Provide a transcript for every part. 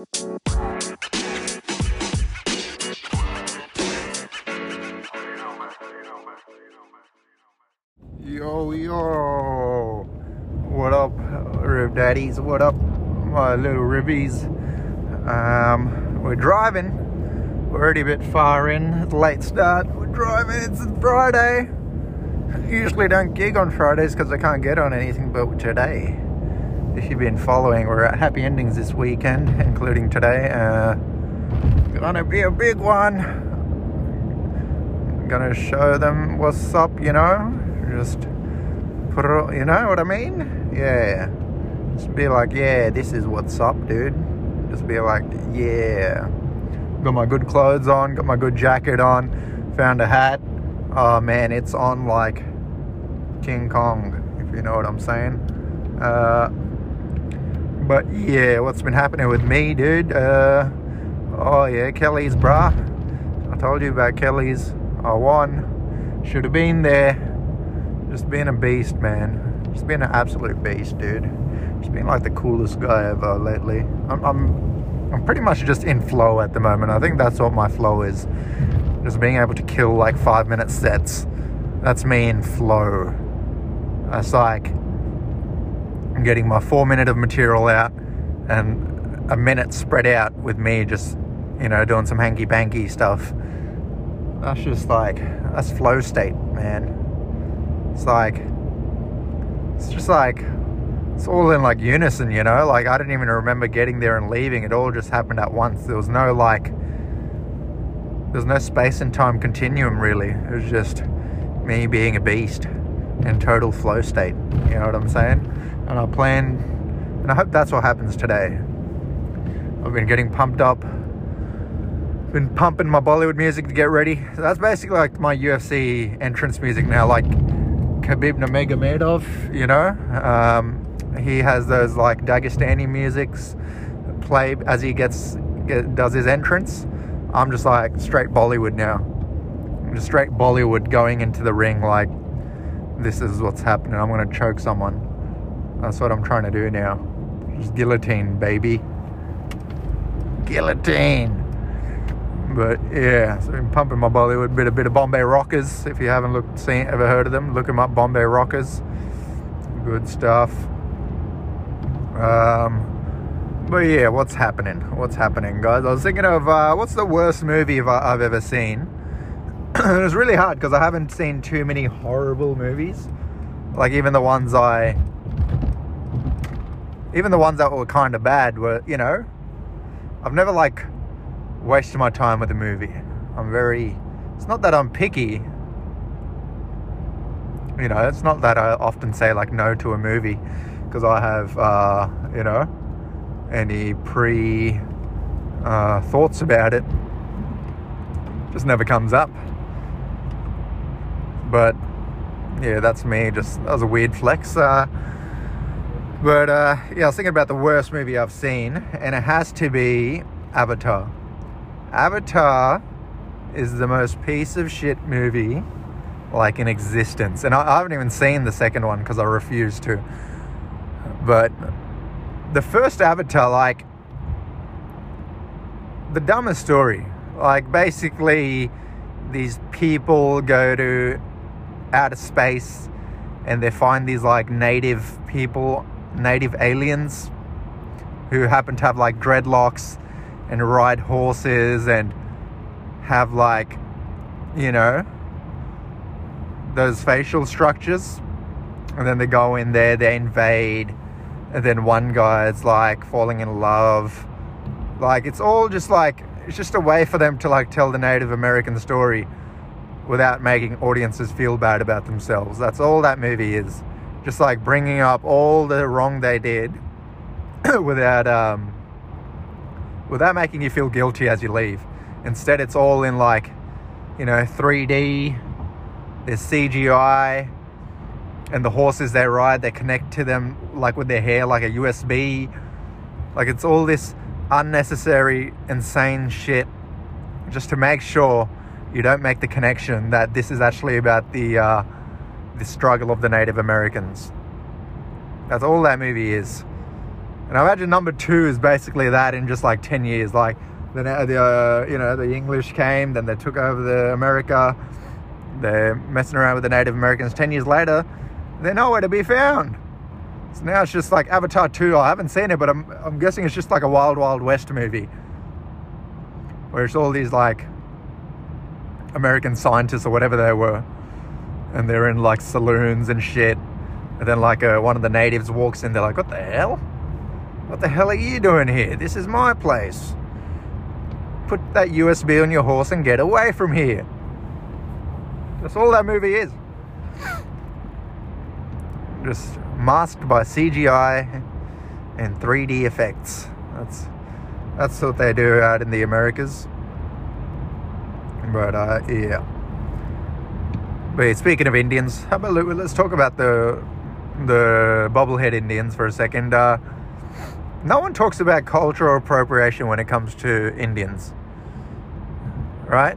Yo, yo. What up, Rib Daddies? What up, my little ribbies? Um, we're driving. We're already a bit far in. Late start. We're driving. It's a Friday. Usually don't gig on Fridays because I can't get on anything, but today, if you've been following, we're at Happy Endings this weekend, including today. Uh, gonna be a big one gonna show them what's up, you know. Just put it, you know what I mean? Yeah. Just be like, yeah, this is what's up, dude. Just be like, yeah. Got my good clothes on, got my good jacket on, found a hat. Oh man, it's on like King Kong, if you know what I'm saying. Uh, but yeah, what's been happening with me, dude? Uh, oh yeah, Kelly's, bra. I told you about Kelly's. I won. Should have been there. Just being a beast, man. Just being an absolute beast, dude. Just being like the coolest guy ever lately. I'm, I'm, I'm pretty much just in flow at the moment. I think that's what my flow is. Just being able to kill like five minute sets. That's me in flow. That's like I'm getting my four minute of material out and a minute spread out with me just, you know, doing some hanky panky stuff. That's just like that's flow state man. It's like it's just like it's all in like unison you know? Like i didn't even remember getting there and leaving. It all just happened at once. There was no like there's no space and time continuum really. It was just me being a beast in total flow state. You know what i'm saying and i plan and i hope that's what happens today i've been getting pumped up been pumping my Bollywood music to get ready. So that's basically like my UFC entrance music now, like Khabib Nurmagomedov, you know. Um, he has those like Dagestani musics play as he gets get, does his entrance. I'm just like straight Bollywood now. I'm just straight Bollywood going into the ring like this is what's happening. I'm gonna choke someone. That's what I'm trying to do now. Just guillotine, baby. Guillotine. But yeah, so I've been pumping my Bollywood bit a bit of Bombay Rockers. If you haven't looked, seen, ever heard of them, look them up. Bombay Rockers, good stuff. Um, but yeah, what's happening? What's happening, guys? I was thinking of uh, what's the worst movie I've ever seen. it was really hard because I haven't seen too many horrible movies. Like even the ones I, even the ones that were kind of bad were, you know, I've never like wasted my time with a movie. I'm very. It's not that I'm picky. You know, it's not that I often say like no to a movie because I have, uh, you know, any pre uh, thoughts about it. Just never comes up. But yeah, that's me. Just that was a weird flex. Uh, but uh, yeah, I was thinking about the worst movie I've seen, and it has to be Avatar. Avatar is the most piece of shit movie like in existence. And I, I haven't even seen the second one because I refuse to. But the first Avatar, like, the dumbest story. Like, basically, these people go to outer space and they find these, like, native people, native aliens who happen to have, like, dreadlocks and ride horses and have like, you know, those facial structures. And then they go in there, they invade, and then one guy's like falling in love. Like it's all just like it's just a way for them to like tell the Native American story without making audiences feel bad about themselves. That's all that movie is. Just like bringing up all the wrong they did without um without making you feel guilty as you leave. Instead, it's all in like, you know, 3D, there's CGI, and the horses they ride, they connect to them like with their hair, like a USB. Like it's all this unnecessary, insane shit just to make sure you don't make the connection that this is actually about the uh, the struggle of the Native Americans. That's all that movie is. And I imagine number two is basically that in just like 10 years. Like, the, uh, you know, the English came, then they took over the America. They're messing around with the Native Americans. 10 years later, they're nowhere to be found. So now it's just like Avatar 2. I haven't seen it, but I'm, I'm guessing it's just like a Wild Wild West movie. Where it's all these like American scientists or whatever they were. And they're in like saloons and shit. And then like uh, one of the natives walks in. They're like, what the hell? What the hell are you doing here? This is my place. Put that USB on your horse and get away from here. That's all that movie is. Just masked by CGI and 3D effects. That's that's what they do out in the Americas. But uh, yeah. But speaking of Indians, how about let's talk about the the bobblehead Indians for a second. Uh, no one talks about cultural appropriation when it comes to Indians, right?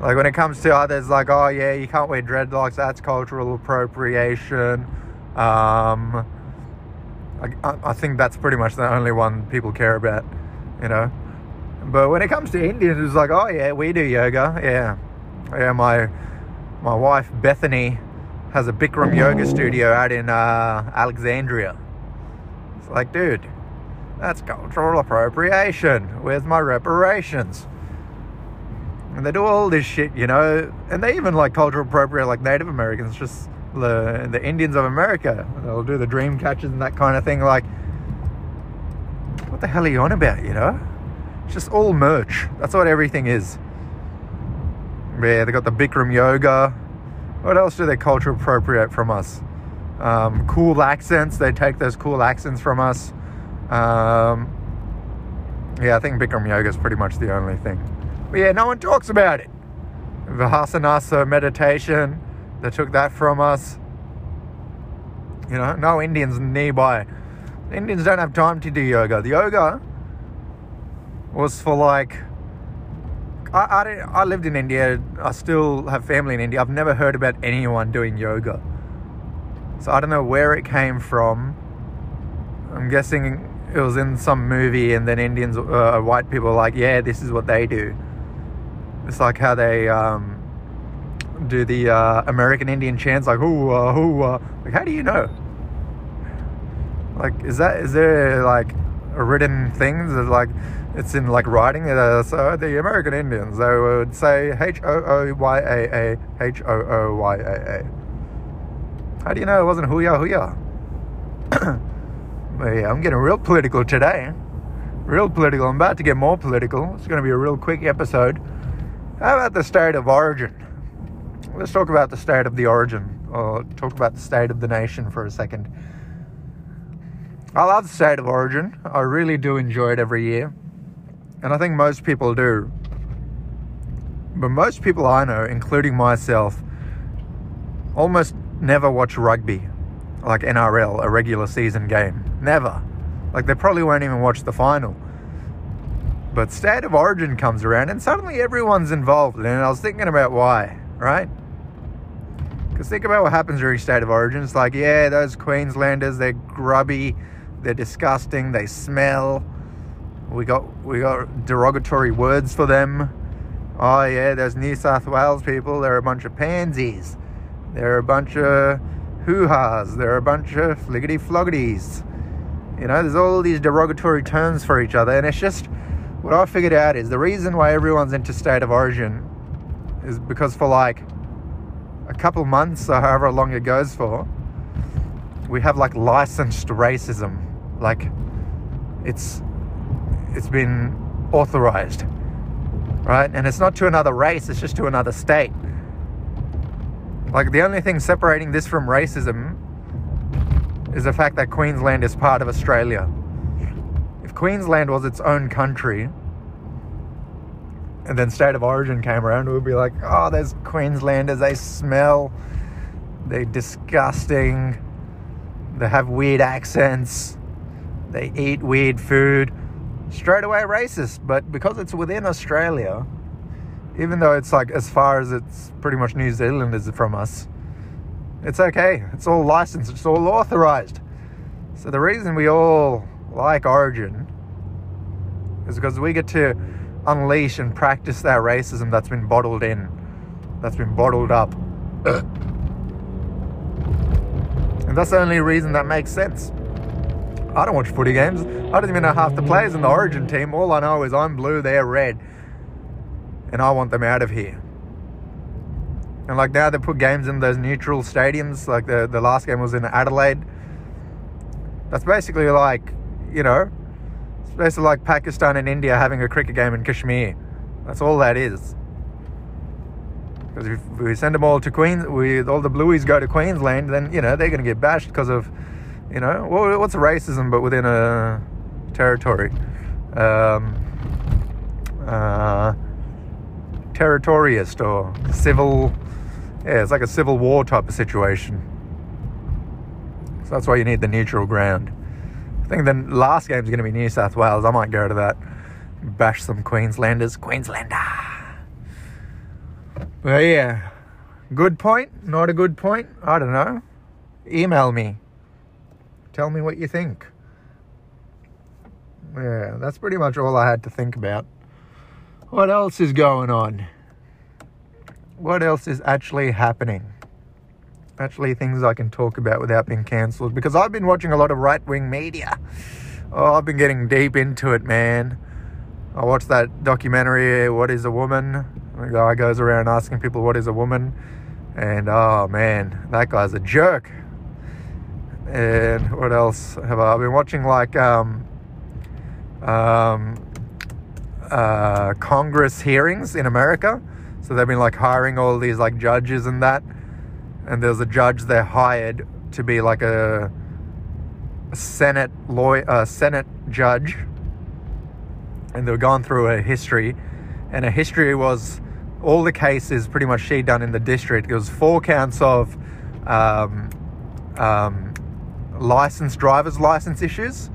Like when it comes to others, like oh yeah, you can't wear dreadlocks. That's cultural appropriation. Um, I, I think that's pretty much the only one people care about, you know. But when it comes to Indians, it's like, oh yeah, we do yoga. Yeah, yeah. My my wife Bethany has a Bikram yoga studio out in uh, Alexandria. It's like, dude, that's cultural appropriation. Where's my reparations? And they do all this shit, you know, and they even like cultural appropriate like Native Americans, just the the Indians of America. They'll do the dream catches and that kind of thing. Like, what the hell are you on about? You know, it's just all merch. That's what everything is. Yeah, they got the Bikram yoga. What else do they culture appropriate from us? Um, cool accents. They take those cool accents from us. Um, yeah, I think Bikram yoga is pretty much the only thing. But yeah, no one talks about it. Vipassana meditation they took that from us. You know, no Indians nearby. Indians don't have time to do yoga. The yoga was for like. I, I, I lived in India. I still have family in India. I've never heard about anyone doing yoga. So I don't know where it came from. I'm guessing it was in some movie, and then Indians, uh, white people, like, yeah, this is what they do. It's like how they um, do the uh, American Indian chants like "Who, uh, uh. like how do you know? Like, is that is there like written things that like it's in like writing? Uh, so the American Indians they would say H O O Y A A H O O Y A A. How do you know it wasn't Huya Huya? yeah, I'm getting real political today. Real political. I'm about to get more political. It's going to be a real quick episode. How about the state of origin? let's talk about the state of the origin, or talk about the state of the nation for a second. I love state of origin. I really do enjoy it every year. And I think most people do. But most people I know, including myself, almost never watch rugby, like NRL, a regular season game. Never. Like they probably won't even watch the final. But State of Origin comes around and suddenly everyone's involved. And I was thinking about why, right? Because think about what happens during state of origin. It's like, yeah, those Queenslanders, they're grubby, they're disgusting, they smell. We got we got derogatory words for them. Oh yeah, those New South Wales people, they're a bunch of pansies. They're a bunch of hoo-has. They're a bunch of fliggity floggities. You know, there's all these derogatory terms for each other, and it's just what I figured out is the reason why everyone's into state of origin is because for like a couple months or however long it goes for, we have like licensed racism. Like it's it's been authorized. Right? And it's not to another race, it's just to another state. Like the only thing separating this from racism is the fact that Queensland is part of Australia. If Queensland was its own country, and then state of origin came around, we'd be like, oh, there's Queenslanders, they smell, they're disgusting, they have weird accents, they eat weird food. Straight away racist, but because it's within Australia, even though it's like as far as it's pretty much New Zealand is from us, it's okay. It's all licensed, it's all authorized. So the reason we all like Origin is because we get to unleash and practice that racism that's been bottled in, that's been bottled up. and that's the only reason that makes sense. I don't watch footy games. I don't even know half the players in the Origin team. All I know is I'm blue, they're red. And I want them out of here. And like now they put games in those neutral stadiums. Like the, the last game was in Adelaide. That's basically like, you know, it's basically like Pakistan and India having a cricket game in Kashmir. That's all that is. Because if we send them all to Queens, we all the blueies go to Queensland, then you know they're going to get bashed because of, you know, what's racism but within a territory, um, uh, territorialist or civil, yeah, it's like a civil war type of situation. So that's why you need the neutral ground. I think the last game is going to be New South Wales. I might go to that, bash some Queenslanders, Queenslander. But yeah, good point, not a good point. I don't know. Email me. Tell me what you think. Yeah, that's pretty much all I had to think about. What else is going on? What else is actually happening? Actually, things I can talk about without being cancelled because I've been watching a lot of right wing media. Oh, I've been getting deep into it, man. I watched that documentary, What is a Woman? The guy goes around asking people, What is a woman? And oh man, that guy's a jerk. And what else have I been watching? Like, um, um, uh, Congress hearings in America. So they've been like hiring all these like judges and that. And there's a judge they hired to be like a, a Senate lawyer, a Senate judge and they were going through a history, and a history was all the cases pretty much she done in the district. It was four counts of um, um, license driver's license issues,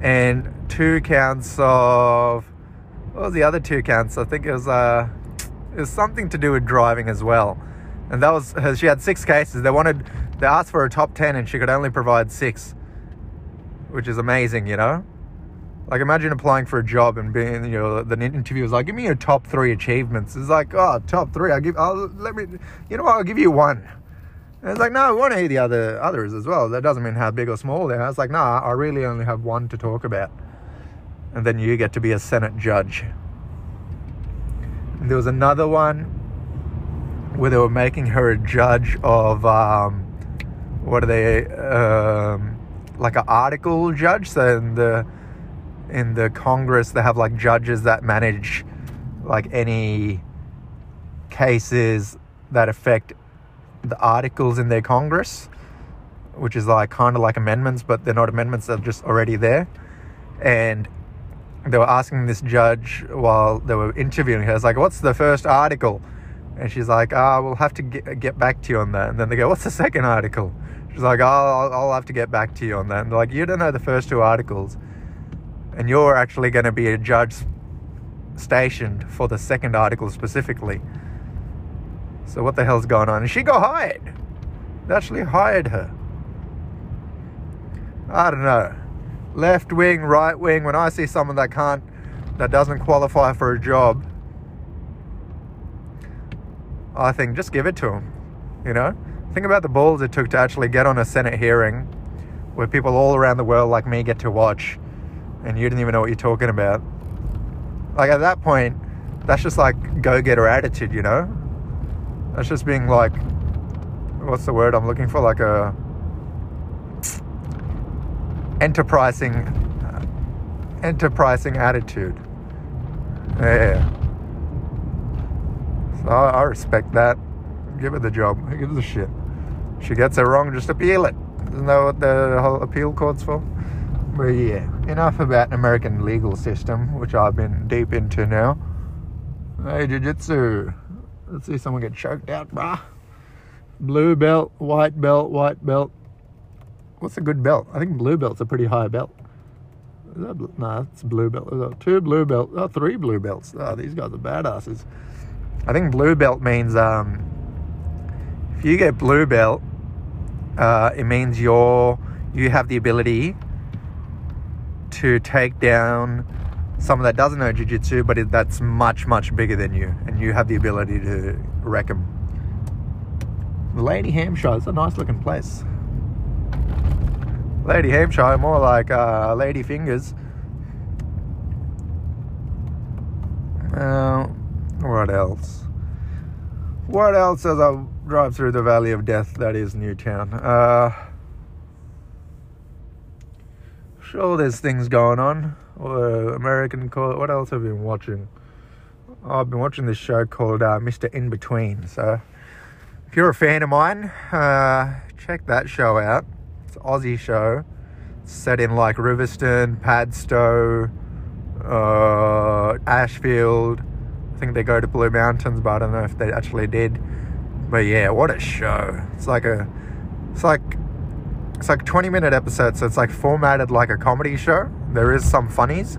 and two counts of what was the other two counts? I think it was uh, it was something to do with driving as well. And that was she had six cases. They wanted they asked for a top ten, and she could only provide six, which is amazing, you know. Like imagine applying for a job and being, you know, the interview is like, give me your top three achievements. It's like, oh, top three. I'll give, I'll let me, you know what? I'll give you one. And it's like, no, we want to hear the other others as well. That doesn't mean how big or small they are. It's like, no, I really only have one to talk about. And then you get to be a Senate judge. And there was another one where they were making her a judge of, um, what are they, um, like an article judge. So in the, in the Congress, they have like judges that manage like any cases that affect the articles in their Congress, which is like kind of like amendments, but they're not amendments, they're just already there. And they were asking this judge while they were interviewing her, it's like, what's the first article? And she's like, ah, oh, we'll have to get, get back to you on that. And then they go, what's the second article? She's like, oh, I'll, I'll have to get back to you on that. And they're like, you don't know the first two articles and you're actually going to be a judge stationed for the second article specifically. So what the hell's going on? And she got hired. They actually hired her. I don't know. Left wing, right wing. When I see someone that can't, that doesn't qualify for a job, I think just give it to them. You know, think about the balls it took to actually get on a Senate hearing where people all around the world like me get to watch and you didn't even know what you're talking about. Like at that point, that's just like go getter attitude, you know? That's just being like, what's the word I'm looking for? Like a enterprising, enterprising attitude. Yeah. So I, I respect that. Give her the job. Who gives a shit? She gets it wrong, just appeal it. Isn't that what the whole appeal court's for? But yeah, enough about American legal system, which I've been deep into now. Hey, Jiu-Jitsu. Let's see someone get choked out, brah. Blue belt, white belt, white belt. What's a good belt? I think blue belt's a pretty high belt. That blue? Nah, it's blue belt. There's two blue belts. Oh, three blue belts. Oh, these guys are badasses. I think blue belt means um, if you get blue belt, uh, it means you're you have the ability to take down someone that doesn't know jiu-jitsu but it, that's much much bigger than you and you have the ability to wreck them lady hampshire is a nice looking place. Lady hampshire more like uh, lady fingers. Uh, what else? What else as i drive through the valley of death that is newtown uh, sure there's things going on or American call. What else have I been watching? Oh, I've been watching this show called uh, Mr. Inbetween. So, if you're a fan of mine, uh, check that show out. It's an Aussie show set in like Riverstone, Padstow, uh, Ashfield. I think they go to Blue Mountains, but I don't know if they actually did. But yeah, what a show! It's like a, it's like it's like 20 minute episodes so it's like formatted like a comedy show. There is some funnies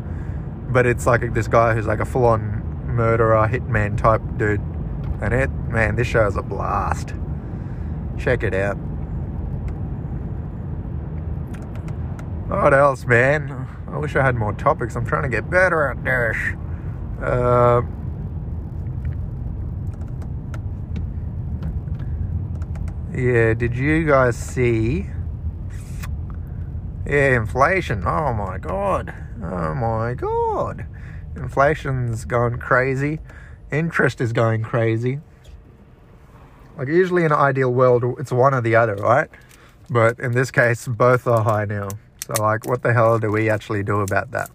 but it's like this guy who's like a full-on murderer hitman type dude. And it man this show is a blast. Check it out. What else man? I wish i had more topics. I'm trying to get better at this. Uh, yeah did you guys see yeah, inflation. Oh my god. Oh my god. Inflation's going crazy. Interest is going crazy. Like usually in an ideal world it's one or the other, right? But in this case both are high now. So like what the hell do we actually do about that?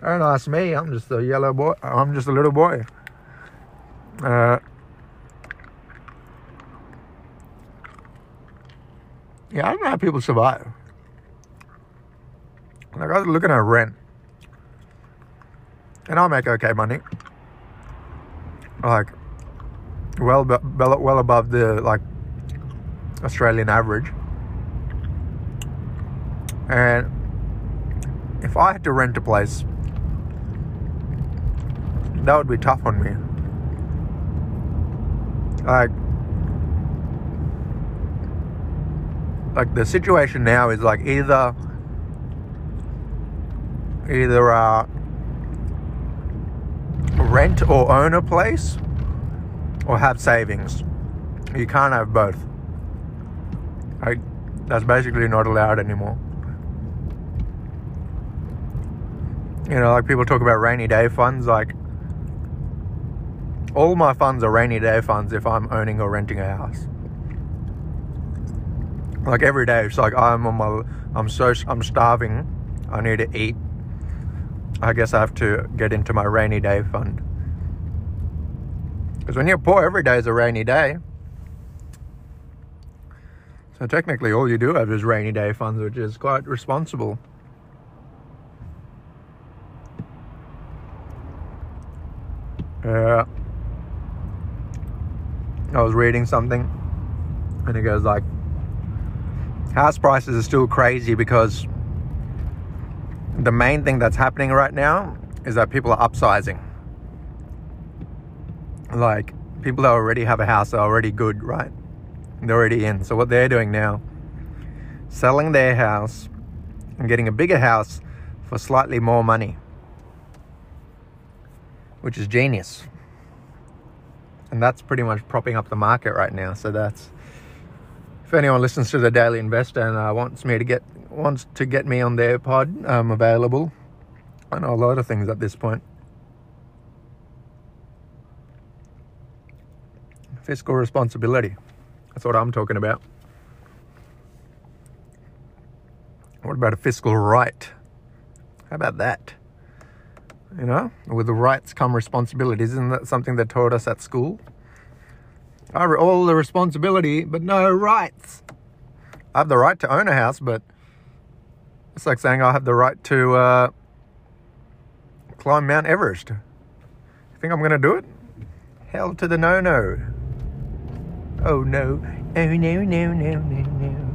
Don't ask me, I'm just a yellow boy I'm just a little boy. Uh Yeah, I don't know how people survive. Like I was looking at rent, and I make okay money, like well, well above the like Australian average. And if I had to rent a place, that would be tough on me. Like like the situation now is like either either rent or own a place or have savings. You can't have both. Like, that's basically not allowed anymore. You know, like people talk about rainy day funds, like all my funds are rainy day funds if I'm owning or renting a house like every day it's like i'm on my i'm so i'm starving i need to eat i guess i have to get into my rainy day fund. Because when you're poor every day is a rainy day. So technically all you do have is rainy day funds which is quite responsible. Yeah i was reading something and it goes like house prices are still crazy because the main thing that's happening right now is that people are upsizing. Like people that already have a house are already good, right? They're already in. So what they're doing now, selling their house and getting a bigger house for slightly more money, which is genius. And that's pretty much propping up the market right now. So that's if anyone listens to the Daily Investor and uh, wants me to get wants to get me on their pod, I'm available. I know a lot of things at this point. Fiscal responsibility. That's what I'm talking about. What about a fiscal right? How about that? You know, with the rights come responsibilities. Isn't that something they taught us at school? all the responsibility, but no rights. I have the right to own a house, but it's like saying I have the right to uh, climb Mount Everest. You think I'm going to do it? Hell to the no no. Oh no. Oh no, no, no, no, no.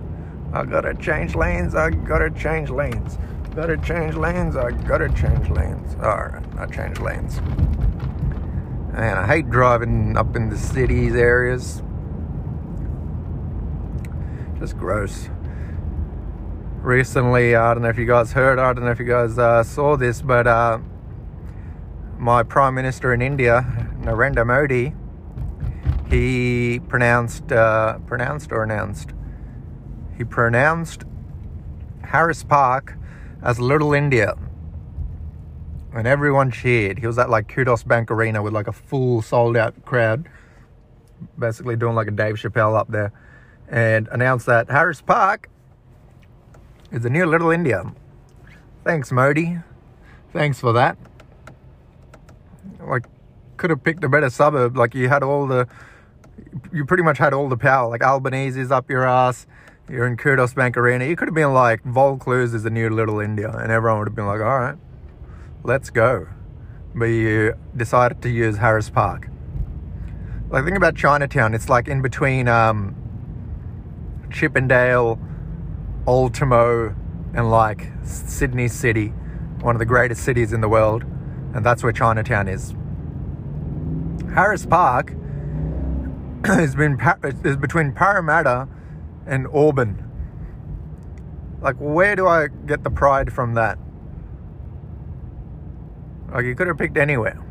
I gotta change lanes. I gotta change lanes. Gotta change lanes. I gotta change lanes. Alright, I change lanes. And I hate driving up in the cities areas. Just gross. Recently. I don't know if you guys heard. I don't know if you guys uh, saw this, but uh, my prime minister in India, Narendra Modi, he pronounced uh, pronounced or announced. He pronounced Harris Park as Little India. And everyone cheered. He was at like Qudos Bank Arena with like a full sold out crowd, basically doing like a Dave Chappelle up there, and announced that Harris Park is the new Little India. Thanks, Modi. Thanks for that. Like, could have picked a better suburb. Like, you had all the, you pretty much had all the power. Like, Albanese's up your ass. You're in Qudos Bank Arena. You could have been like, Vaucluse is the new Little India. And everyone would have been like, all right, let's go. But you decided to use Harris Park. Like, think about Chinatown. It's like in between um, Chippendale Ultimo and like Sydney City, one of the greatest cities in the world, and that's where Chinatown is. Harris Park has been is between Parramatta and Auburn. Like, where do I get the pride from that? Like, you could have picked anywhere.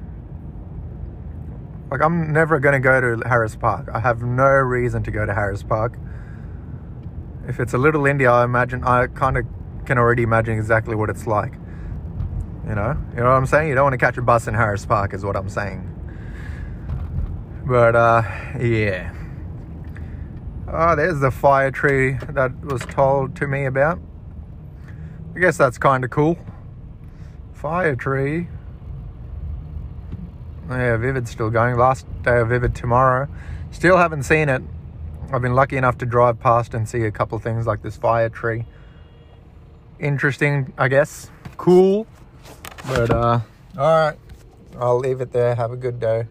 Like, I'm never going to go to Harris Park. I have no reason to go to Harris Park if it's a little India, I imagine I kind of can already imagine exactly what it's like. You know, you know what I'm saying? You don't want to catch a bus in Harris Park, is what I'm saying. But uh, yeah. Oh, there's the fire tree that was told to me about. I guess that's kind of cool. Fire tree. Yeah, Vivid's still going. Last day of Vivid tomorrow. Still haven't seen it. I've been lucky enough to drive past and see a couple of things like this fire tree. Interesting, I guess. Cool. But, uh, alright. I'll leave it there. Have a good day.